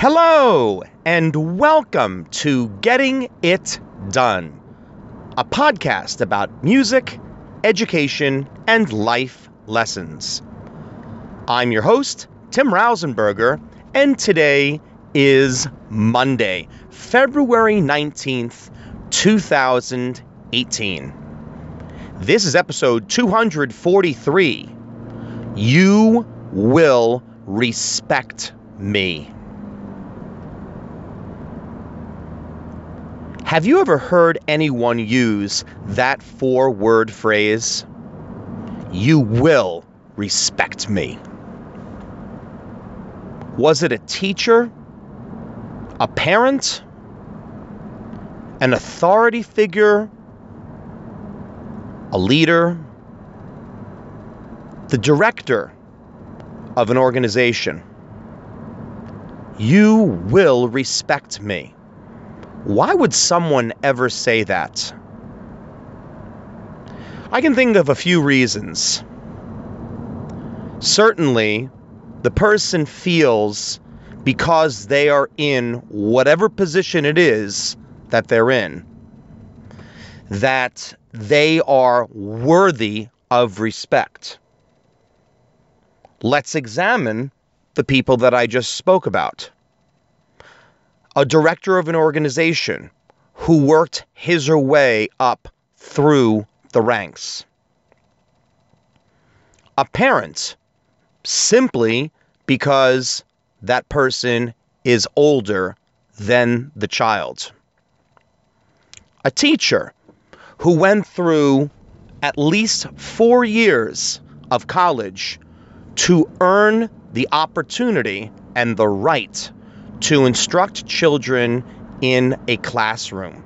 Hello, and welcome to Getting It Done, a podcast about music, education, and life lessons. I'm your host, Tim Rausenberger, and today is Monday, February 19th, 2018. This is episode 243. You will respect me. Have you ever heard anyone use that four word phrase? You will respect me. Was it a teacher, a parent, an authority figure, a leader, the director of an organization? You will respect me. Why would someone ever say that? I can think of a few reasons. Certainly, the person feels because they are in whatever position it is that they're in that they are worthy of respect. Let's examine the people that I just spoke about. A director of an organization who worked his or way up through the ranks. A parent simply because that person is older than the child. A teacher who went through at least four years of college to earn the opportunity and the right to instruct children in a classroom.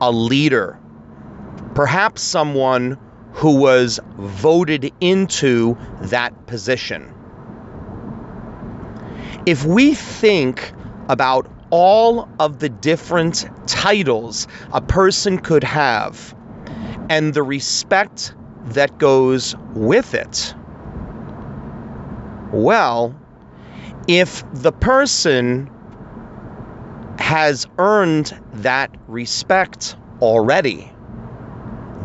A leader, perhaps someone who was voted into that position. If we think about all of the different titles a person could have and the respect that goes with it, well, if the person has earned that respect already,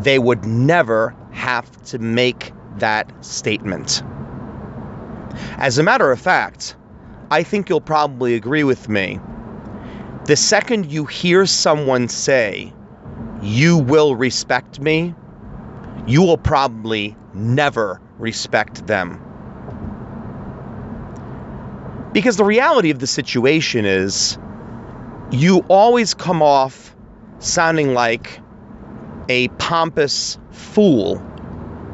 they would never have to make that statement. As a matter of fact, I think you'll probably agree with me the second you hear someone say, You will respect me, you will probably never respect them. Because the reality of the situation is, you always come off sounding like a pompous fool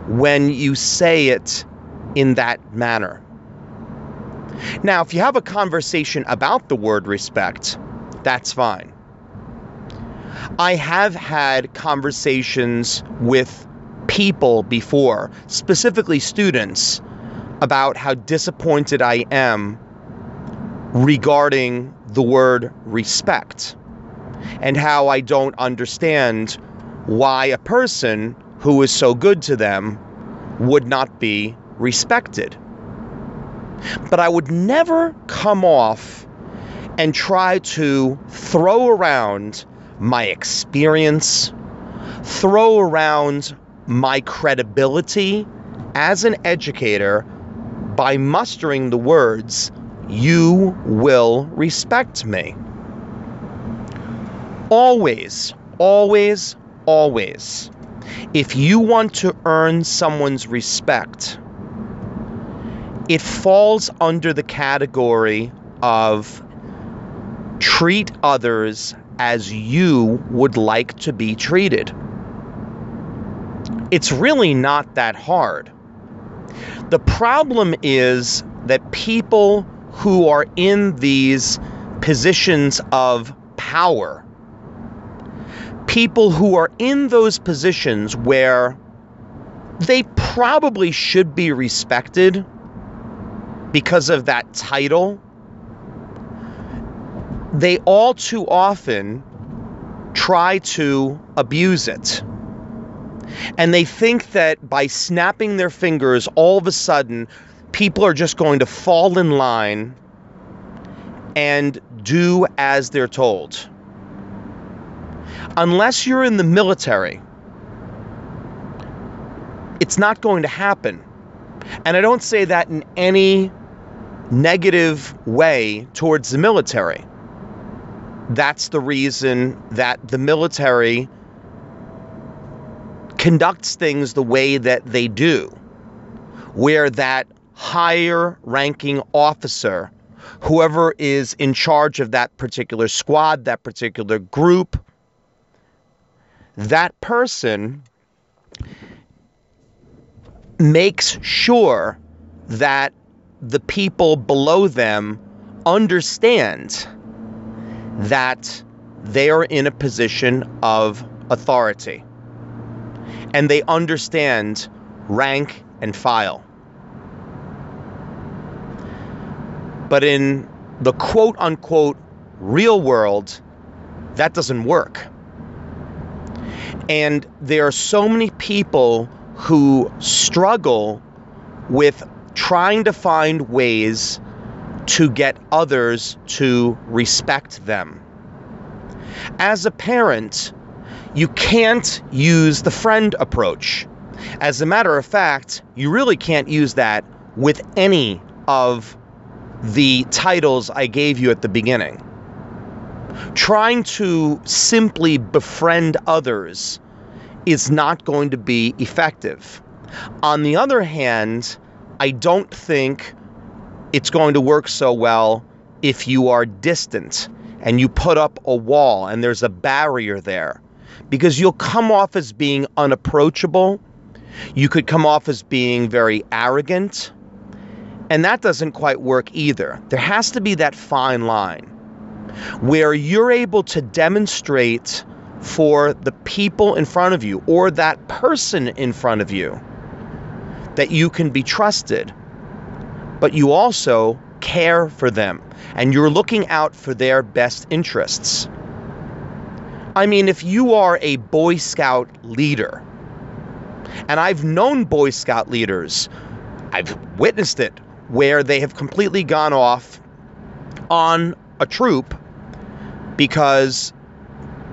when you say it in that manner. Now, if you have a conversation about the word respect, that's fine. I have had conversations with people before, specifically students, about how disappointed I am regarding the word respect and how I don't understand why a person who is so good to them would not be respected. But I would never come off and try to throw around my experience, throw around my credibility as an educator by mustering the words, You will respect me. Always, always, always, if you want to earn someone's respect, it falls under the category of treat others as you would like to be treated. It's really not that hard. The problem is that people who are in these positions of power, people who are in those positions where they probably should be respected because of that title they all too often try to abuse it. And they think that by snapping their fingers, all of a sudden, people are just going to fall in line and do as they're told. Unless you're in the military, it's not going to happen. And I don't say that in any negative way towards the military. That's the reason that the military conducts things the way that they do, where that higher ranking officer, whoever is in charge of that particular squad, that particular group, that person makes sure that the people below them understand that they are in a position of authority and they understand rank and file. But in the quote unquote real world, that doesn't work. And there are so many people who struggle with trying to find ways to get others to respect them. As a parent, you can't use the friend approach. As a matter of fact, you really can't use that with any of the titles I gave you at the beginning. Trying to simply befriend others is not going to be effective. On the other hand, I don't think it's going to work so well if you are distant and you put up a wall and there's a barrier there because you'll come off as being unapproachable. You could come off as being very arrogant. And that doesn't quite work either. There has to be that fine line where you're able to demonstrate for the people in front of you or that person in front of you that you can be trusted, but you also care for them and you're looking out for their best interests. I mean, if you are a Boy Scout leader, and I've known Boy Scout leaders, I've witnessed it, where they have completely gone off on a troop because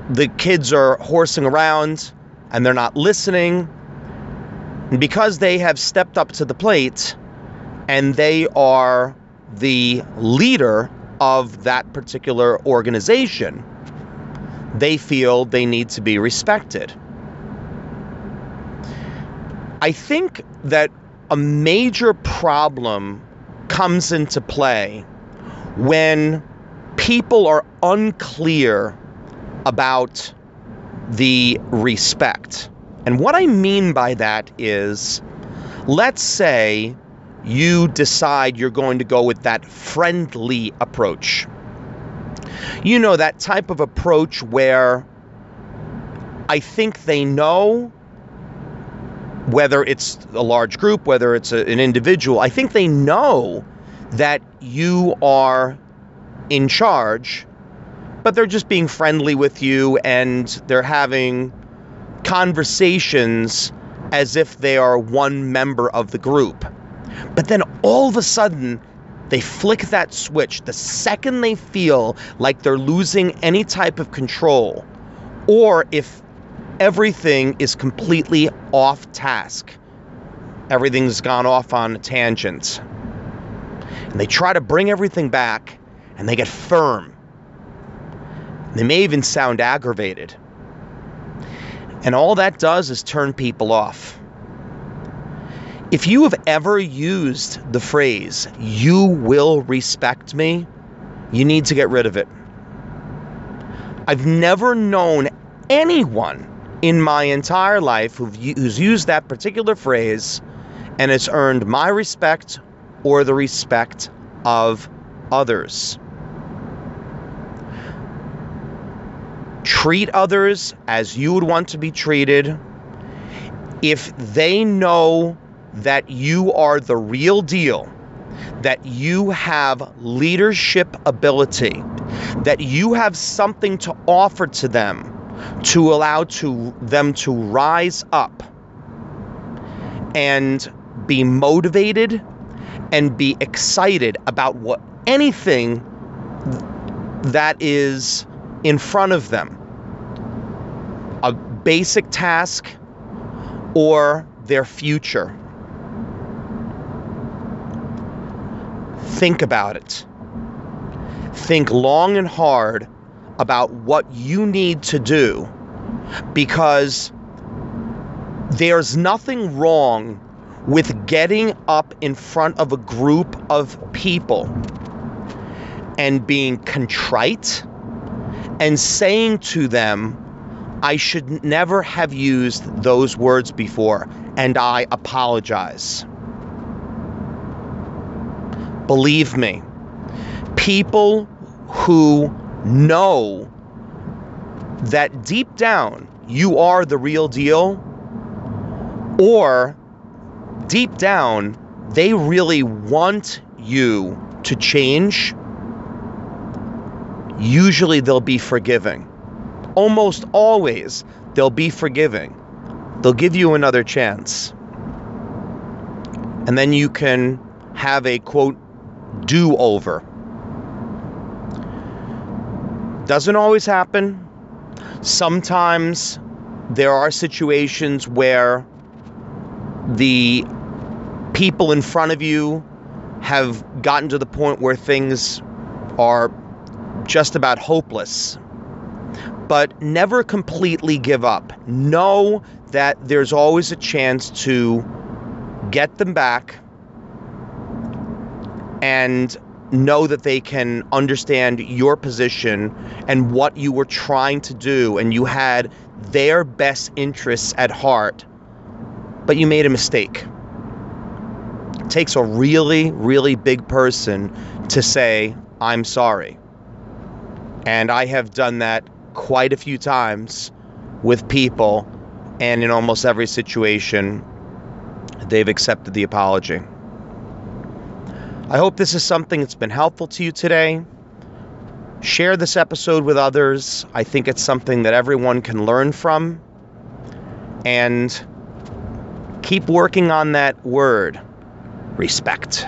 the kids are horsing around and they're not listening. And because they have stepped up to the plate and they are the leader of that particular organization, they feel they need to be respected. I think that a major problem comes into play when people are unclear about the respect. And what I mean by that is let's say you decide you're going to go with that friendly approach you know, that type of approach where I think they know whether it's a large group, whether it's a, an individual, I think they know that you are in charge, but they're just being friendly with you and they're having conversations as if they are one member of the group. But then all of a sudden, they flick that switch the second they feel like they're losing any type of control, or if everything is completely off task. Everything's gone off on a tangent. And they try to bring everything back and they get firm. They may even sound aggravated. And all that does is turn people off. If you have ever used the phrase, you will respect me, you need to get rid of it. I've never known anyone in my entire life who's used that particular phrase and it's earned my respect or the respect of others. Treat others as you would want to be treated. If they know that you are the real deal, that you have leadership ability, that you have something to offer to them to allow to them to rise up and be motivated and be excited about what anything that is in front of them a basic task or their future. Think about it. Think long and hard about what you need to do because there's nothing wrong with getting up in front of a group of people and being contrite and saying to them, I should never have used those words before, and I apologize. Believe me, people who know that deep down you are the real deal, or deep down they really want you to change, usually they'll be forgiving almost always they'll be forgiving. They'll give you another chance. And then you can have a quote do over. Doesn't always happen. Sometimes there are situations where the people in front of you have gotten to the point where things are just about hopeless but never completely give up. Know that there's always a chance to get them back and know that they can understand your position and what you were trying to do and you had their best interests at heart but you made a mistake it takes a really really big person to say i'm sorry and i have done that quite a few times with people, and in almost every situation, they've accepted the apology. I hope this is something that's been helpful to you today. Share this episode with others. I think it's something that everyone can learn from. And keep working on that word respect.